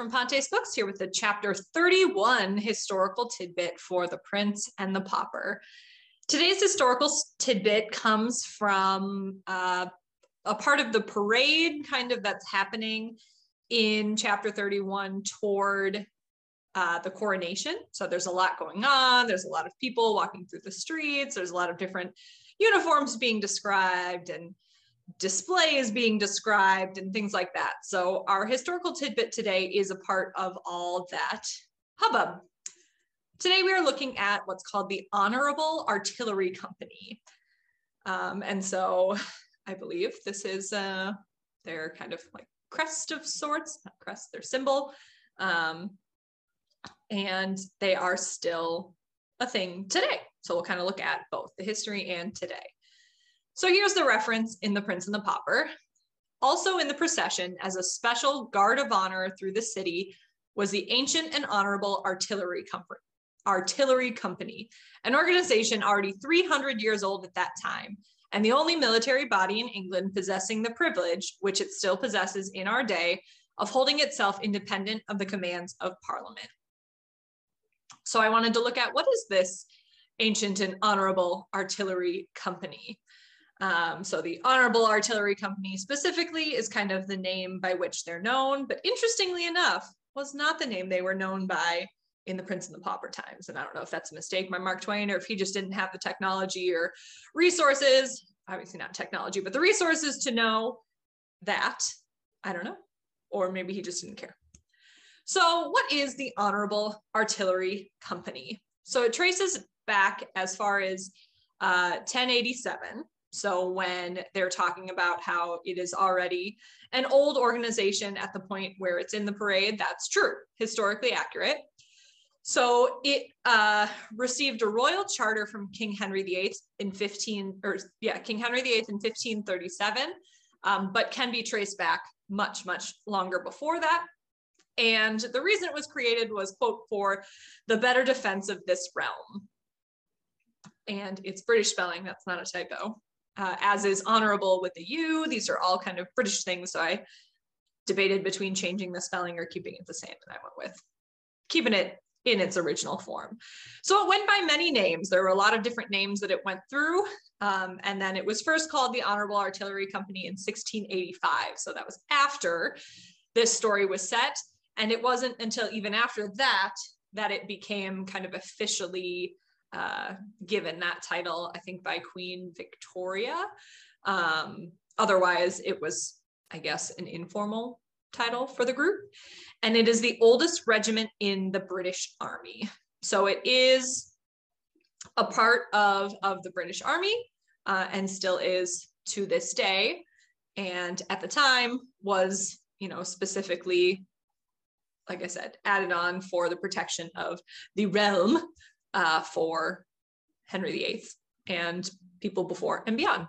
from Pontes Books here with the chapter 31 historical tidbit for The Prince and the Pauper. Today's historical tidbit comes from uh, a part of the parade kind of that's happening in chapter 31 toward uh, the coronation. So there's a lot going on. There's a lot of people walking through the streets. There's a lot of different uniforms being described and displays being described and things like that. So our historical tidbit today is a part of all that hubbub. Today we are looking at what's called the Honorable Artillery Company. Um, and so I believe this is uh, their kind of like crest of sorts, not crest, their symbol. Um, and they are still a thing today. So we'll kind of look at both the history and today. So here's the reference in The Prince and the Pauper. Also in the procession, as a special guard of honor through the city, was the Ancient and Honorable Artillery Company, Artillery Company, an organization already 300 years old at that time, and the only military body in England possessing the privilege, which it still possesses in our day, of holding itself independent of the commands of Parliament. So I wanted to look at what is this ancient and honorable artillery company? Um, so the Honorable Artillery Company specifically is kind of the name by which they're known, but interestingly enough, was not the name they were known by in the Prince and the Pauper times. And I don't know if that's a mistake by Mark Twain or if he just didn't have the technology or resources, obviously not technology, but the resources to know that. I don't know. Or maybe he just didn't care. So, what is the Honorable Artillery Company? So, it traces back as far as uh, 1087 so when they're talking about how it is already an old organization at the point where it's in the parade, that's true, historically accurate. So it uh, received a royal charter from King Henry VIII in 15, or yeah, King Henry VIII in 1537, um, but can be traced back much, much longer before that. And the reason it was created was, quote, for the better defense of this realm. And it's British spelling, that's not a typo uh, as is honorable with the U. These are all kind of British things. So I debated between changing the spelling or keeping it the same. And I went with keeping it in its original form. So it went by many names. There were a lot of different names that it went through. Um, and then it was first called the Honorable Artillery Company in 1685. So that was after this story was set. And it wasn't until even after that that it became kind of officially uh, given that title, I think, by Queen Victoria. Um, otherwise, it was, I guess, an informal title for the group. And it is the oldest regiment in the British Army. So it is a part of, of the British Army uh, and still is to this day. And at the time was, you know, specifically, like I said, added on for the protection of the realm uh, for Henry VIII and people before and beyond.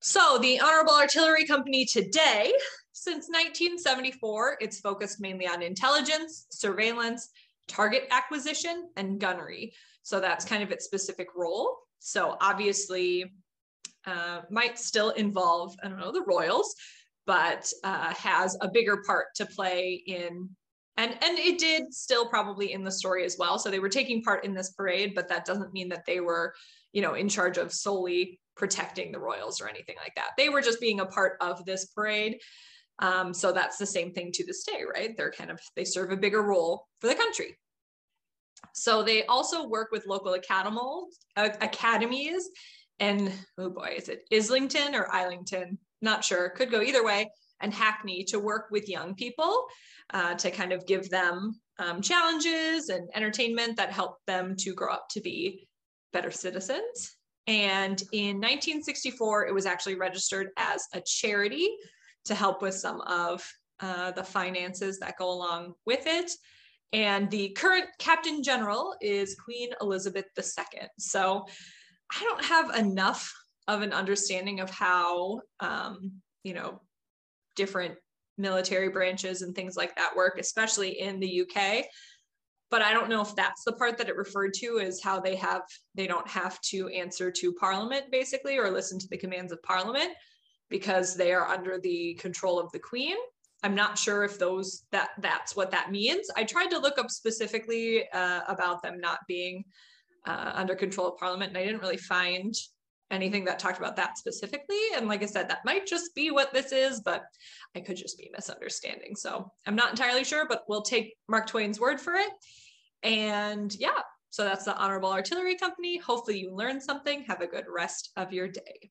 So the Honorable Artillery Company today, since 1974, it's focused mainly on intelligence, surveillance, target acquisition, and gunnery. So that's kind of its specific role. So obviously uh, might still involve, I don't know, the Royals, but uh, has a bigger part to play in and and it did still probably in the story as well. So they were taking part in this parade but that doesn't mean that they were you know in charge of solely protecting the royals or anything like that. They were just being a part of this parade. Um, so that's the same thing to this day right? They're kind of they serve a bigger role for the country. So they also work with local academies, uh, academies and oh boy is it islington or islington? Not sure. Could go either way and Hackney to work with young people uh, to kind of give them um, challenges and entertainment that help them to grow up to be better citizens. And in 1964, it was actually registered as a charity to help with some of uh, the finances that go along with it. And the current Captain General is Queen Elizabeth II. So I don't have enough of an understanding of how, um, you know, different military branches and things like that work, especially in the UK. But I don't know if that's the part that it referred to is how they have they don't have to answer to Parliament basically or listen to the commands of Parliament because they are under the control of the Queen. I'm not sure if those that that's what that means. I tried to look up specifically uh, about them not being uh, under control of Parliament, and I didn't really find anything that talked about that specifically. And like I said, that might just be what this is, but I could just be misunderstanding. So I'm not entirely sure, but we'll take Mark Twain's word for it. And yeah, so that's the Honorable Artillery Company. Hopefully you learned something. Have a good rest of your day.